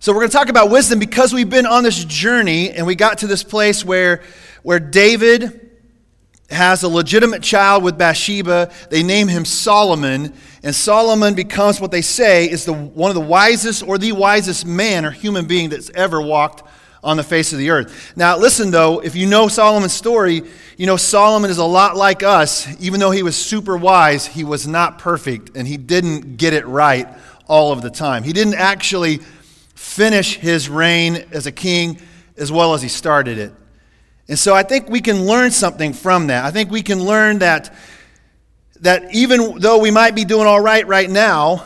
So we're going to talk about wisdom because we've been on this journey and we got to this place where, where David has a legitimate child with Bathsheba. They name him Solomon, and Solomon becomes what they say is the, one of the wisest or the wisest man or human being that's ever walked on the face of the earth. Now, listen though, if you know Solomon's story, you know Solomon is a lot like us. Even though he was super wise, he was not perfect and he didn't get it right all of the time. He didn't actually finish his reign as a king as well as he started it. And so I think we can learn something from that. I think we can learn that, that even though we might be doing all right right now,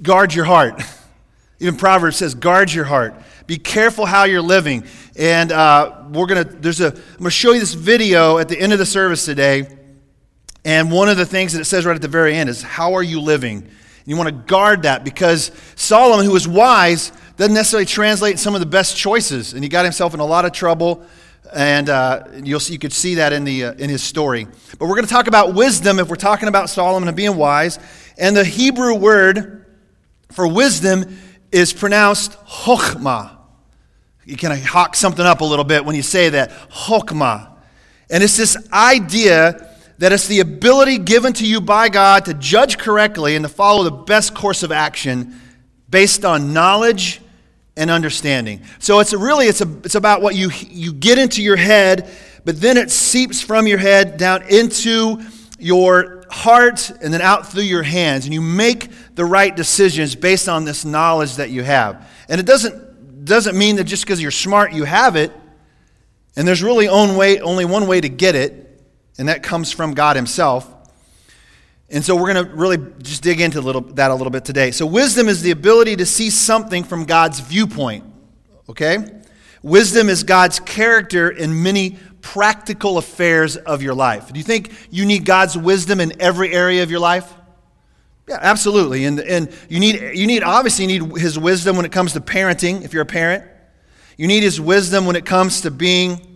guard your heart. Even Proverbs says, guard your heart. Be careful how you're living. And uh, we're gonna there's a I'm gonna show you this video at the end of the service today. And one of the things that it says right at the very end is, How are you living? You want to guard that because Solomon, who was wise, doesn't necessarily translate some of the best choices, and he got himself in a lot of trouble. And uh, you'll see, you could see that in, the, uh, in his story. But we're going to talk about wisdom if we're talking about Solomon and being wise. And the Hebrew word for wisdom is pronounced chokmah. You kind of hawk something up a little bit when you say that, chokmah. And it's this idea that it's the ability given to you by God to judge correctly and to follow the best course of action based on knowledge and understanding. So it's really it's, a, it's about what you, you get into your head, but then it seeps from your head down into your heart and then out through your hands. And you make the right decisions based on this knowledge that you have. And it doesn't, doesn't mean that just because you're smart, you have it. And there's really own way, only one way to get it and that comes from God Himself. And so we're going to really just dig into little, that a little bit today. So, wisdom is the ability to see something from God's viewpoint. Okay? Wisdom is God's character in many practical affairs of your life. Do you think you need God's wisdom in every area of your life? Yeah, absolutely. And, and you need, you need, obviously, you need His wisdom when it comes to parenting, if you're a parent. You need His wisdom when it comes to being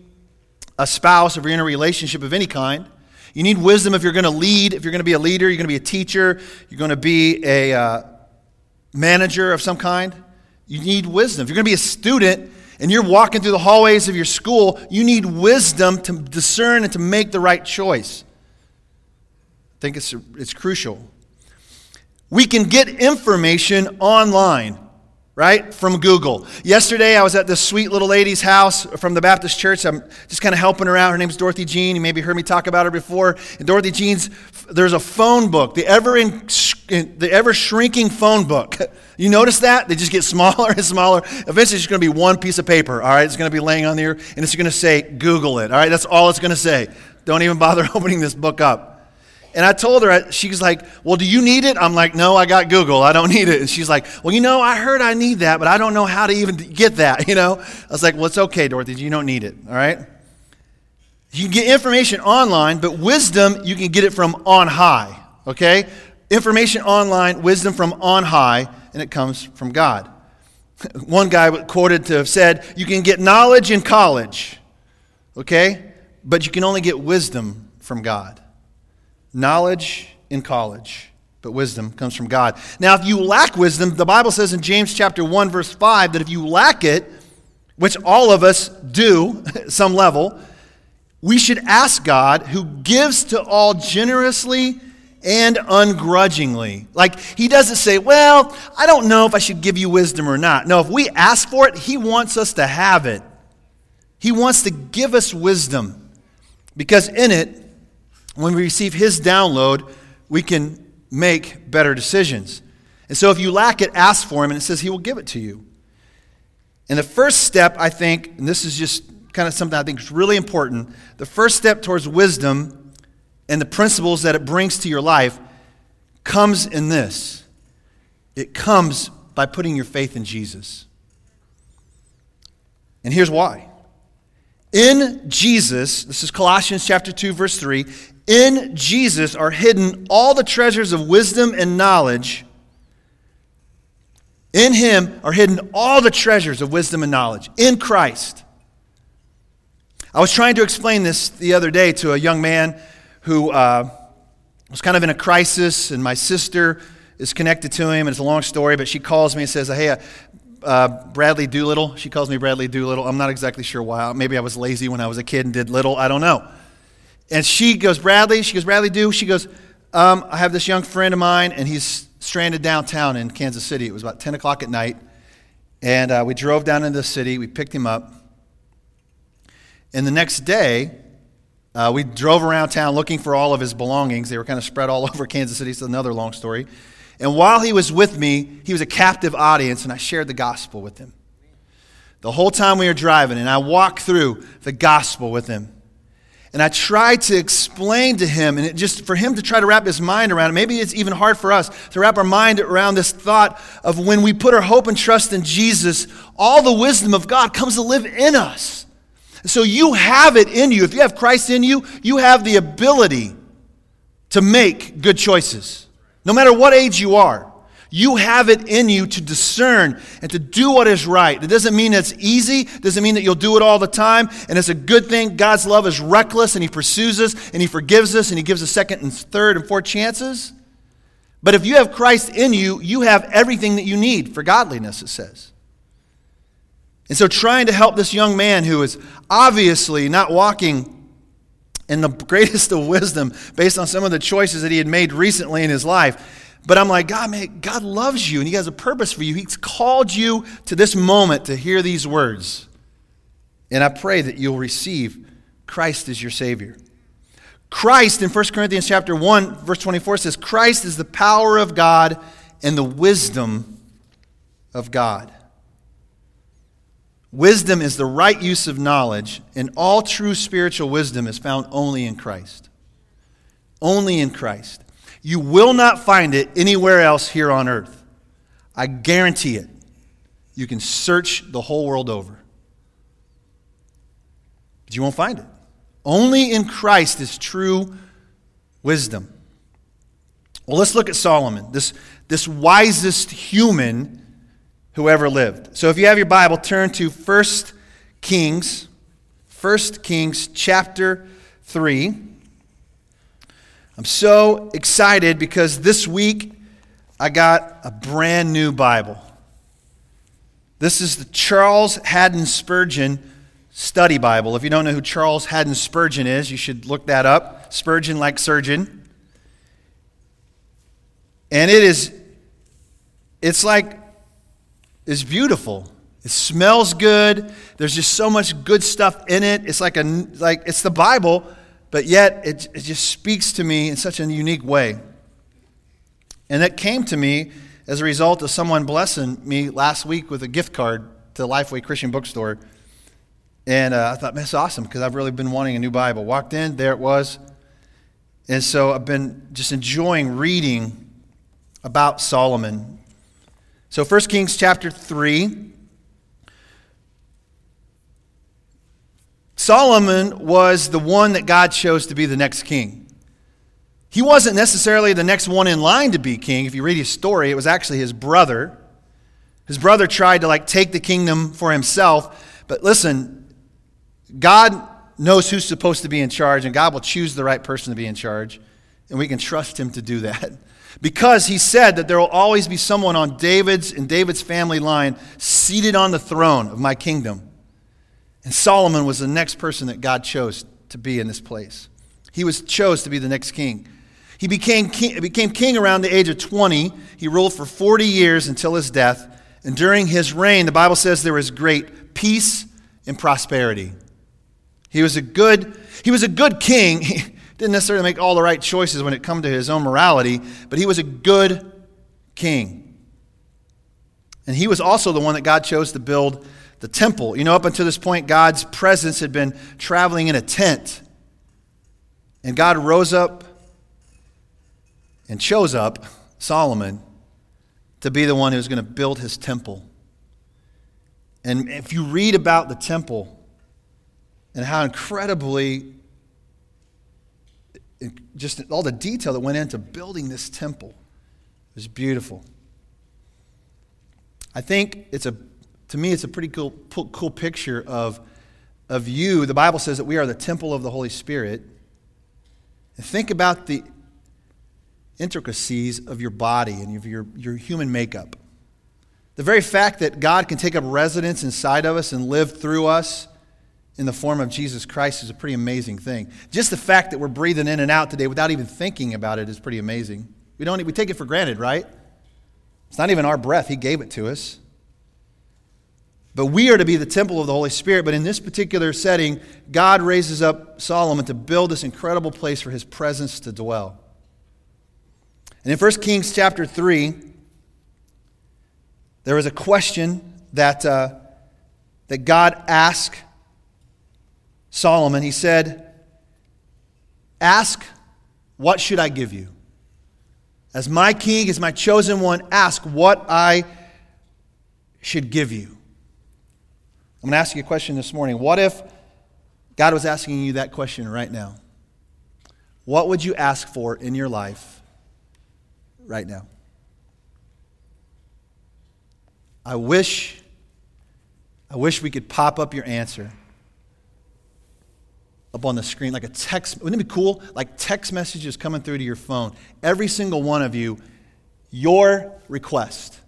a spouse, if you're in a relationship of any kind. You need wisdom if you're going to lead, if you're going to be a leader, you're going to be a teacher, you're going to be a uh, manager of some kind. You need wisdom. If you're going to be a student and you're walking through the hallways of your school, you need wisdom to discern and to make the right choice. I think it's, it's crucial. We can get information online right? From Google. Yesterday, I was at this sweet little lady's house from the Baptist church. I'm just kind of helping her out. Her name's Dorothy Jean. You maybe heard me talk about her before. And Dorothy Jean's, there's a phone book, the ever, in, the ever shrinking phone book. You notice that? They just get smaller and smaller. Eventually, it's going to be one piece of paper, all right? It's going to be laying on there, and it's going to say, Google it, all right? That's all it's going to say. Don't even bother opening this book up. And I told her, she's like, Well, do you need it? I'm like, No, I got Google. I don't need it. And she's like, Well, you know, I heard I need that, but I don't know how to even get that, you know? I was like, Well, it's okay, Dorothy. You don't need it, all right? You can get information online, but wisdom, you can get it from on high, okay? Information online, wisdom from on high, and it comes from God. One guy quoted to have said, You can get knowledge in college, okay? But you can only get wisdom from God. Knowledge in college, but wisdom comes from God. Now, if you lack wisdom, the Bible says in James chapter 1 verse 5 that if you lack it, which all of us do at some level, we should ask God who gives to all generously and ungrudgingly. Like, he doesn't say, Well, I don't know if I should give you wisdom or not. No, if we ask for it, he wants us to have it. He wants to give us wisdom because in it, when we receive His download, we can make better decisions. And so if you lack it, ask for Him, and it says He will give it to you. And the first step, I think, and this is just kind of something I think is really important, the first step towards wisdom and the principles that it brings to your life comes in this it comes by putting your faith in Jesus. And here's why. In Jesus, this is Colossians chapter 2 verse 3, in Jesus are hidden all the treasures of wisdom and knowledge. In him are hidden all the treasures of wisdom and knowledge. In Christ. I was trying to explain this the other day to a young man who uh, was kind of in a crisis, and my sister is connected to him, and it's a long story, but she calls me and says, Hey, uh, uh, Bradley Doolittle. She calls me Bradley Doolittle. I'm not exactly sure why. Maybe I was lazy when I was a kid and did little. I don't know. And she goes, Bradley. She goes, Bradley, do. She goes, um, I have this young friend of mine, and he's stranded downtown in Kansas City. It was about 10 o'clock at night. And uh, we drove down into the city. We picked him up. And the next day, uh, we drove around town looking for all of his belongings. They were kind of spread all over Kansas City. It's another long story. And while he was with me, he was a captive audience, and I shared the gospel with him. The whole time we were driving, and I walked through the gospel with him. And I tried to explain to him, and just for him to try to wrap his mind around it. Maybe it's even hard for us to wrap our mind around this thought of when we put our hope and trust in Jesus, all the wisdom of God comes to live in us. So you have it in you. If you have Christ in you, you have the ability to make good choices. No matter what age you are, you have it in you to discern and to do what is right. It doesn't mean it's easy, it doesn't mean that you'll do it all the time, and it's a good thing. God's love is reckless and He pursues us and He forgives us and He gives us second and third and fourth chances. But if you have Christ in you, you have everything that you need for godliness, it says. And so, trying to help this young man who is obviously not walking in the greatest of wisdom based on some of the choices that he had made recently in his life. But I'm like, God, man, God loves you and He has a purpose for you. He's called you to this moment to hear these words. And I pray that you'll receive Christ as your Savior. Christ in 1 Corinthians chapter 1, verse 24 says, Christ is the power of God and the wisdom of God. Wisdom is the right use of knowledge, and all true spiritual wisdom is found only in Christ. Only in Christ. You will not find it anywhere else here on earth. I guarantee it. You can search the whole world over. But you won't find it. Only in Christ is true wisdom. Well, let's look at Solomon, this, this wisest human who ever lived. So if you have your Bible, turn to 1 Kings, 1 Kings chapter 3. I'm so excited because this week I got a brand new Bible. This is the Charles Haddon Spurgeon Study Bible. If you don't know who Charles Haddon Spurgeon is, you should look that up. Spurgeon like surgeon. And it is it's like it's beautiful. It smells good. There's just so much good stuff in it. It's like a like it's the Bible, but yet it, it just speaks to me in such a unique way. And that came to me as a result of someone blessing me last week with a gift card to the Lifeway Christian Bookstore. And uh, I thought, man, that's awesome because I've really been wanting a new Bible. Walked in, there it was. And so I've been just enjoying reading about Solomon so 1 Kings chapter 3. Solomon was the one that God chose to be the next king. He wasn't necessarily the next one in line to be king. If you read his story, it was actually his brother. His brother tried to like take the kingdom for himself, but listen, God knows who's supposed to be in charge and God will choose the right person to be in charge, and we can trust him to do that. Because he said that there will always be someone on David's and David's family line seated on the throne of my kingdom. And Solomon was the next person that God chose to be in this place. He was chose to be the next king. He became king, became king around the age of 20. He ruled for 40 years until his death. And during his reign, the Bible says there was great peace and prosperity. He was a good, he was a good king. He didn't necessarily make all the right choices when it come to his own morality, but he was a good king. And he was also the one that God chose to build the temple. You know, up until this point, God's presence had been traveling in a tent. And God rose up and chose up Solomon to be the one who was going to build his temple. And if you read about the temple and how incredibly just all the detail that went into building this temple was beautiful. I think it's a, to me, it's a pretty cool, cool picture of, of you. The Bible says that we are the temple of the Holy Spirit. And think about the intricacies of your body and of your, your human makeup. The very fact that God can take up residence inside of us and live through us in the form of Jesus Christ is a pretty amazing thing. Just the fact that we're breathing in and out today without even thinking about it is pretty amazing. We, don't, we take it for granted, right? It's not even our breath, He gave it to us. But we are to be the temple of the Holy Spirit. But in this particular setting, God raises up Solomon to build this incredible place for his presence to dwell. And in 1 Kings chapter 3, there was a question that, uh, that God asked Solomon. He said, Ask, what should I give you? As my king, as my chosen one, ask what I should give you. I'm going to ask you a question this morning. What if God was asking you that question right now? What would you ask for in your life right now? I wish I wish we could pop up your answer up on the screen like a text. Wouldn't it be cool? Like text messages coming through to your phone. Every single one of you, your request.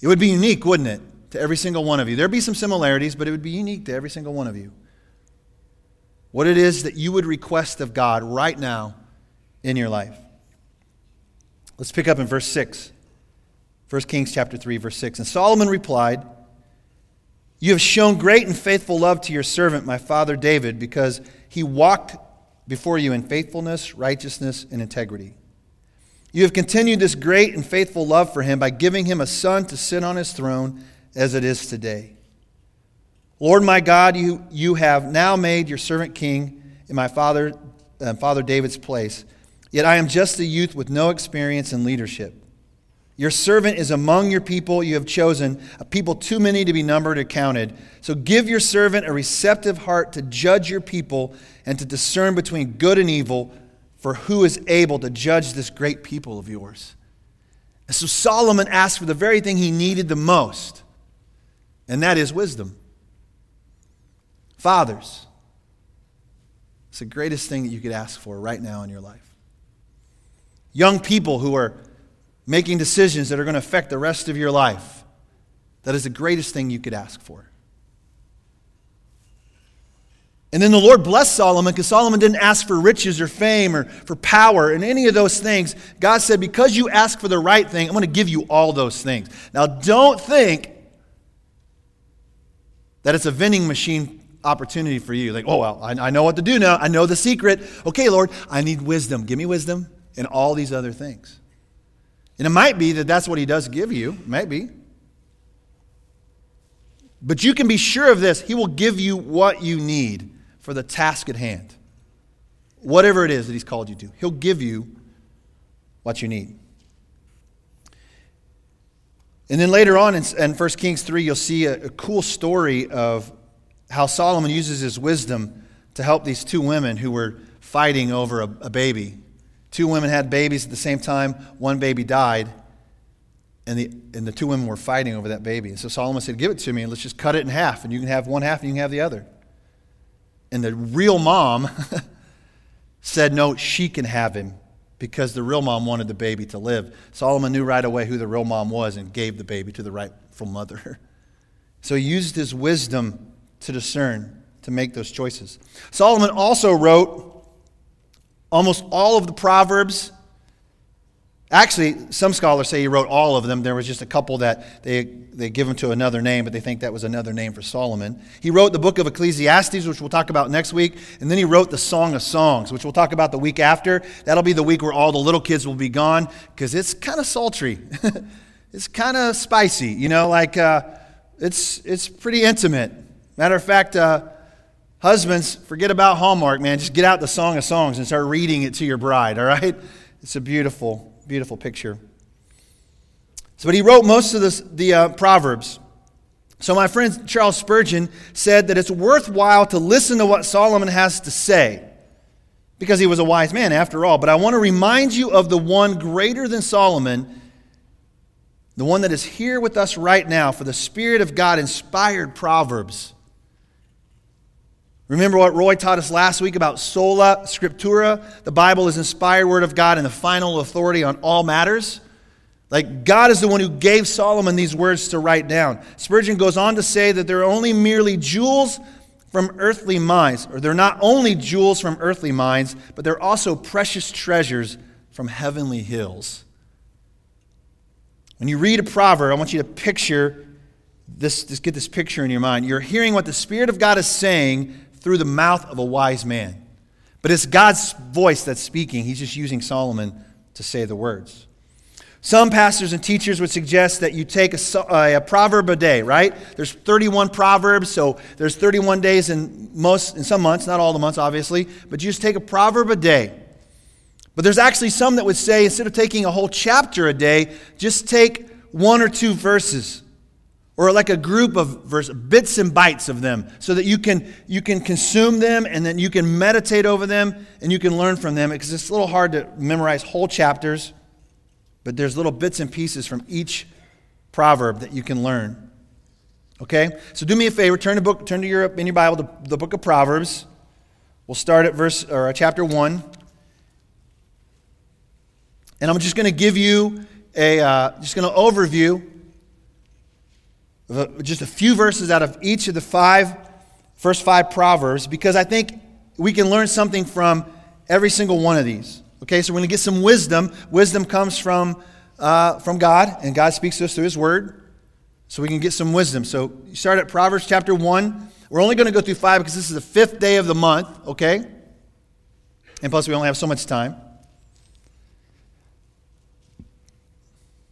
It would be unique, wouldn't it? To every single one of you. There'd be some similarities, but it would be unique to every single one of you. What it is that you would request of God right now in your life. Let's pick up in verse 6. 1 Kings chapter 3 verse 6. And Solomon replied, "You have shown great and faithful love to your servant my father David because he walked before you in faithfulness, righteousness, and integrity." You have continued this great and faithful love for him by giving him a son to sit on his throne as it is today. Lord my God, you, you have now made your servant king in my father, uh, father David's place. Yet I am just a youth with no experience in leadership. Your servant is among your people you have chosen, a people too many to be numbered or counted. So give your servant a receptive heart to judge your people and to discern between good and evil, for who is able to judge this great people of yours? And so Solomon asked for the very thing he needed the most and that is wisdom. Fathers, it's the greatest thing that you could ask for right now in your life. Young people who are making decisions that are going to affect the rest of your life, that is the greatest thing you could ask for. And then the Lord blessed Solomon because Solomon didn't ask for riches or fame or for power and any of those things. God said, Because you ask for the right thing, I'm going to give you all those things. Now, don't think that it's a vending machine opportunity for you. Like, oh, well, I, I know what to do now. I know the secret. Okay, Lord, I need wisdom. Give me wisdom and all these other things. And it might be that that's what He does give you. Maybe. But you can be sure of this He will give you what you need for the task at hand. Whatever it is that He's called you to, He'll give you what you need. And then later on in, in 1 Kings 3, you'll see a, a cool story of how Solomon uses his wisdom to help these two women who were fighting over a, a, baby. Two women had babies at the same time, one baby died, and the, and the two women were fighting over that baby. And so Solomon said, Give it to me, and let's just cut it in half, and you can have one half and you can have the other. And the real mom said, No, she can have him because the real mom wanted the baby to live. Solomon knew right away who the real mom was and gave the baby to the rightful mother. So he used his wisdom to discern, to make those choices. Solomon also wrote almost all of the Proverbs Actually, some scholars say he wrote all of them. There was just a couple that they, they give him to another name, but they think that was another name for Solomon. He wrote the book of Ecclesiastes, which we'll talk about next week, and then he wrote the Song of Songs, which we'll talk about the week after. That'll be the week where all the little kids will be gone because it's kind of sultry. it's kind of spicy, you know, like uh, it's, it's pretty intimate. Matter of fact, uh, husbands, forget about Hallmark, man. Just get out the Song of Songs and start reading it to your bride, all right? It's a beautiful beautiful picture. So, but he wrote most of this, the uh, Proverbs. So, my friend Charles Spurgeon said that it's worthwhile to listen to what Solomon has to say because he was a wise man after all. But I want to remind you of the one greater than Solomon, the one that is here with us right now, for the Spirit of God inspired Proverbs. Remember what Roy taught us last week about sola scriptura? The Bible is inspired word of God and the final authority on all matters. Like God is the one who gave Solomon these words to write down. Spurgeon goes on to say that they're only merely jewels from earthly mines, or they're not only jewels from earthly mines, but they're also precious treasures from heavenly hills. When you read a proverb, I want you to picture this, just get this picture in your mind. You're hearing what the Spirit of God is saying through the mouth of a wise man. But it's God's voice that's speaking. He's just using Solomon to say the words. Some pastors and teachers would suggest that you take a, a, proverb a day, right? There's 31 proverbs, so there's 31 days in most in some months, not all the months obviously, but you just take a proverb a day. But there's actually some that would say instead of taking a whole chapter a day, just take one or two verses or like a group of verse, bits and bytes of them so that you can, you can consume them and then you can meditate over them and you can learn from them because it's a little hard to memorize whole chapters but there's little bits and pieces from each proverb that you can learn. Okay? So do me a favor turn to book turn to your in your bible to the book of proverbs. We'll start at verse or chapter 1 and i'm just going to give you a uh, just going to overview just a few verses out of each of the five first five proverbs because I think we can learn something from every single one of these. Okay, so we're going to get some wisdom. Wisdom comes from uh, from God, and God speaks to us through His Word, so we can get some wisdom. So you start at Proverbs chapter one. We're only going to go through five because this is the fifth day of the month. Okay, and plus we only have so much time.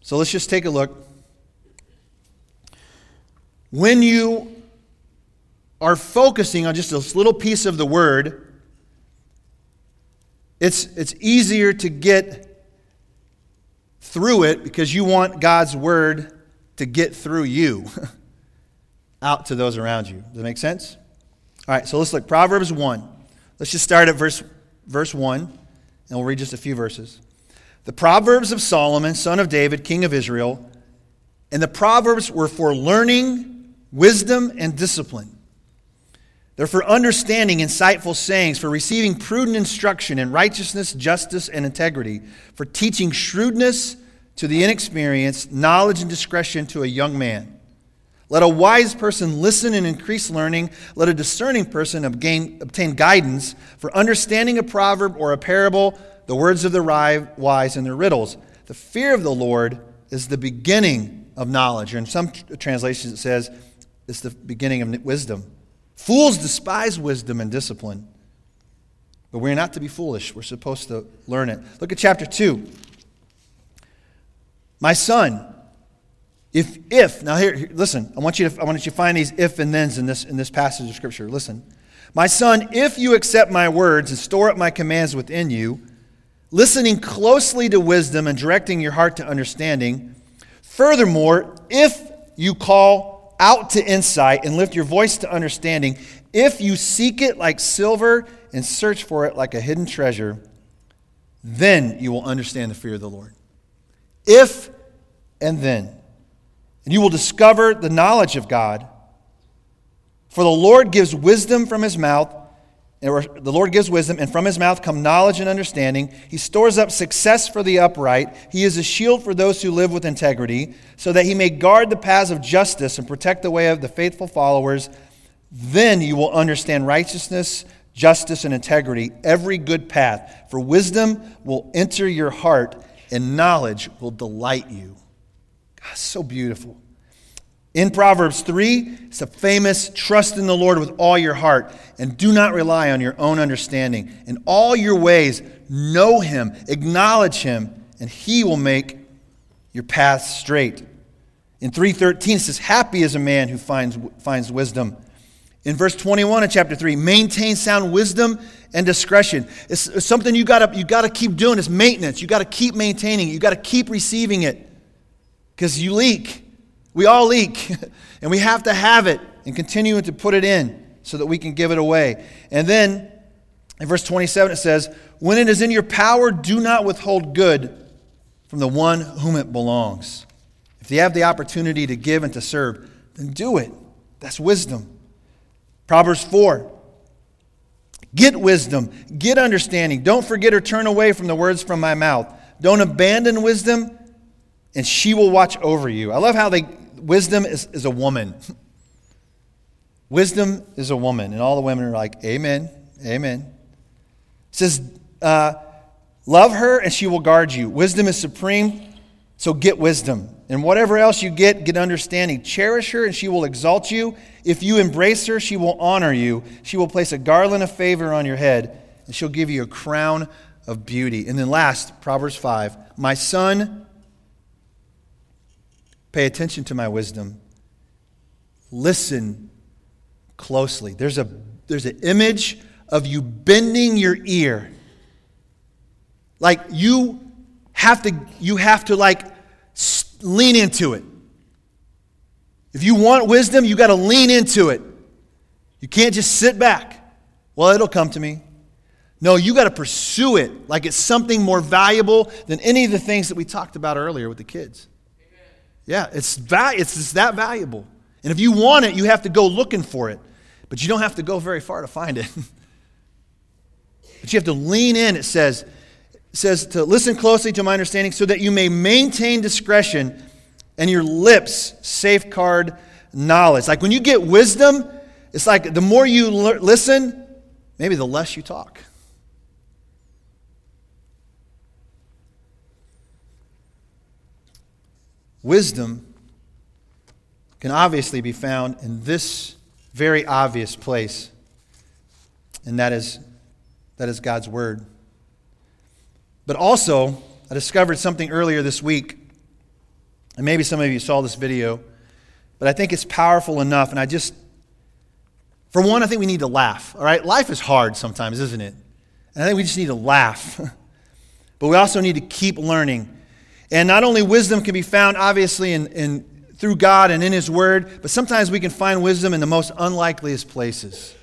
So let's just take a look. When you are focusing on just this little piece of the word, it's, it's easier to get through it because you want God's word to get through you out to those around you. Does that make sense? All right, so let's look. Proverbs 1. Let's just start at verse, verse 1, and we'll read just a few verses. The Proverbs of Solomon, son of David, king of Israel, and the Proverbs were for learning wisdom and discipline. They're for understanding insightful sayings, for receiving prudent instruction in righteousness, justice, and integrity, for teaching shrewdness to the inexperienced, knowledge and discretion to a young man. Let a wise person listen and increase learning. Let a discerning person obtain, obtain guidance for understanding a proverb or a parable, the words of the wise and their riddles. The fear of the Lord is the beginning of knowledge. Or in some translations, it says, it's the beginning of wisdom. Fools despise wisdom and discipline. But we're not to be foolish. We're supposed to learn it. Look at chapter 2. My son, if, if, now here, here, listen, I want you to, I want you to find these if and thens in this, in this passage of Scripture. Listen. My son, if you accept my words and store up my commands within you, listening closely to wisdom and directing your heart to understanding, furthermore, if you call out to insight and lift your voice to understanding, if you seek it like silver and search for it like a hidden treasure, then you will understand the fear of the Lord. If and then. And you will discover the knowledge of God. For the Lord gives wisdom from his mouth the Lord gives wisdom, and from his mouth come knowledge and understanding. He stores up success for the upright. He is a shield for those who live with integrity, so that he may guard the paths of justice and protect the way of the faithful followers. Then you will understand righteousness, justice, and integrity, every good path. For wisdom will enter your heart, and knowledge will delight you. God, so beautiful. In Proverbs 3, it's a famous trust in the Lord with all your heart and do not rely on your own understanding. In all your ways, know him, acknowledge him, and he will make your paths straight. In 3:13 it says happy is a man who finds finds wisdom. In verse 21 of chapter 3, maintain sound wisdom and discretion. It's, it's something you got to you got to keep doing. It's maintenance. You got to keep maintaining. You got to keep receiving it because you leak. We all leak, and we have to have it and continue to put it in so that we can give it away. And then in verse 27, it says, When it is in your power, do not withhold good from the one whom it belongs. If you have the opportunity to give and to serve, then do it. That's wisdom. Proverbs 4. Get wisdom, get understanding. Don't forget or turn away from the words from my mouth. Don't abandon wisdom and she will watch over you. I love how they, wisdom is, is a woman. wisdom is a woman. And all the women are like, Amen, Amen. It says, uh, Love her and she will guard you. Wisdom is supreme, so get wisdom. And whatever else you get, get understanding. Cherish her and she will exalt you. If you embrace her, she will honor you. She will place a garland of favor on your head, and she'll give you a crown of beauty. And then last, Proverbs 5 My son, pay attention to my wisdom. Listen closely. There's, a, there's an image of you bending your ear. Like you have to, you have to like lean into it. If you want wisdom, you got to lean into it. You can't just sit back. Well, it'll come to me. No, you got to pursue it like it's something more valuable than any of the things that we talked about earlier with the kids. Yeah, it's, va- it's, it's that valuable. And if you want it, you have to go looking for it. But you don't have to go very far to find it. but you have to lean in, it says. It says to listen closely to my understanding so that you may maintain discretion and your lips safeguard knowledge. Like when you get wisdom, it's like the more you listen, maybe the less you talk. Wisdom can obviously be found in this very obvious place, and that is, that is God's Word. But also, I discovered something earlier this week, and maybe some of you saw this video, but I think it's powerful enough, and I just, for one, I think we need to laugh, all right? Life is hard sometimes, isn't it? And I think we just need to laugh. but we also need to keep learning and not only wisdom can be found, obviously, in, in, through God and in His Word, but sometimes we can find wisdom in the most unlikeliest places.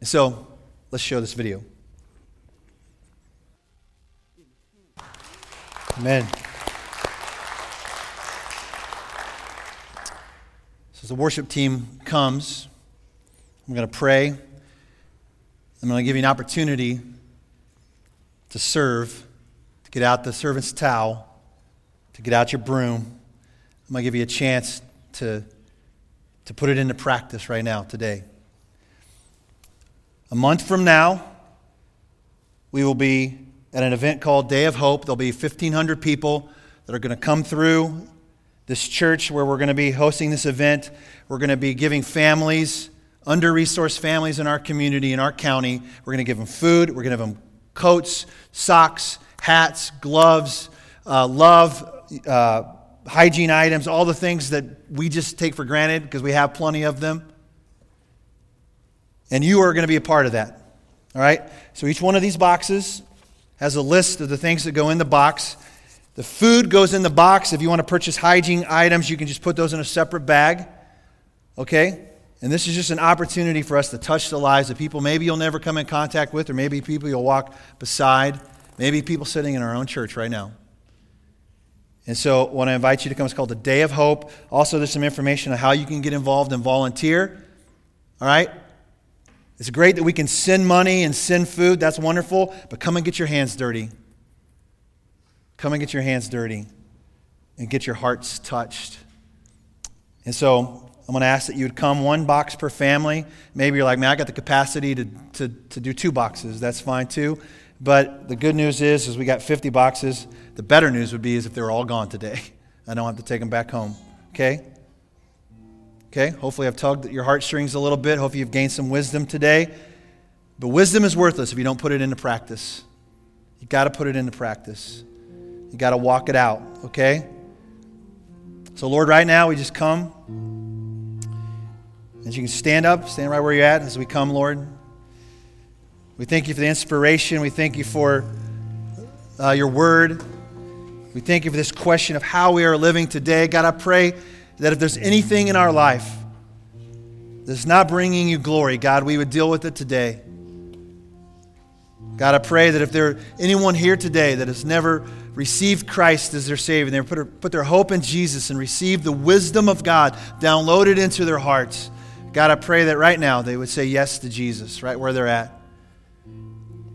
And so, let's show this video. Amen. So, as the worship team comes, I'm going to pray. I'm going to give you an opportunity to serve get out the servant's towel, to get out your broom. I'm going to give you a chance to, to put it into practice right now, today. A month from now, we will be at an event called Day of Hope. There'll be 1,500 people that are going to come through this church where we're going to be hosting this event. We're going to be giving families, under resourced families in our community, in our county, we're going to give them food, we're going to give them coats, socks, hats, gloves, uh, love, uh, hygiene items, all the things that we just take for granted because we have plenty of them. And you are going to be a part of that. All right? So each one of these boxes has a list of the things that go in the box. The food goes in the box. If you want to purchase hygiene items, you can just put those in a separate bag. Okay? And this is just an opportunity for us to touch the lives of people maybe you'll never come in contact with, or maybe people you'll walk beside. Maybe people sitting in our own church right now. And so, what I invite you to come. It's called the Day of Hope. Also, there's some information on how you can get involved and volunteer. All right? It's great that we can send money and send food. That's wonderful. But come and get your hands dirty. Come and get your hands dirty and get your hearts touched. And so, I'm going to ask that you would come one box per family. Maybe you're like, man, I got the capacity to, to, to do two boxes. That's fine too. But the good news is, is we got 50 boxes. The better news would be is if they're all gone today. I don't have to take them back home. Okay? Okay? Hopefully I've tugged at your heartstrings a little bit. Hopefully you've gained some wisdom today. But wisdom is worthless if you don't put it into practice. You got to put it into practice. You got to walk it out, okay? So Lord, right now we just come. As you can stand up, stand right where you're at as we come, Lord. We thank you for the inspiration. We thank you for uh, your word. We thank you for this question of how we are living today. God, I pray that if there's anything in our life that's not bringing you glory, God, we would deal with it today. God, I pray that if there anyone here today that has never received Christ as their Savior, they put, put their hope in Jesus and received the wisdom of God downloaded into their hearts, God, I pray that right now they would say yes to Jesus right where they're at.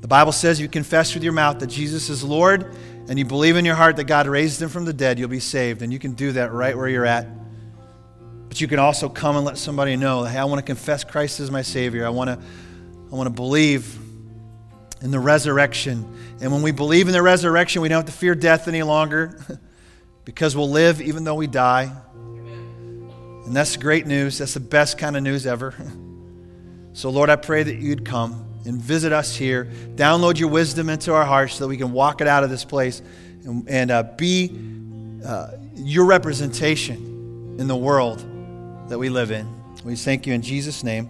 The Bible says you confess with your mouth that Jesus is Lord and you believe in your heart that God raised him from the dead, you'll be saved. And you can do that right where you're at. But you can also come and let somebody know, hey, I want to confess Christ as my Savior. I want to, I want to believe in the resurrection. And when we believe in the resurrection, we don't have to fear death any longer because we'll live even though we die. And that's great news. That's the best kind of news ever. So, Lord, I pray that you'd come and visit us here. Download your wisdom into our hearts so that we can walk it out of this place and, and uh, be uh, your representation in the world that we live in. We thank you in Jesus' name.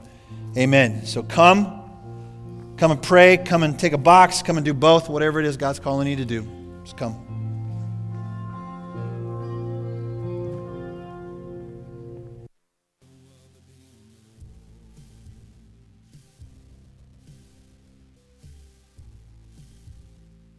Amen. So come, come and pray, come and take a box, come and do both, whatever it is God's calling you to do. Just come.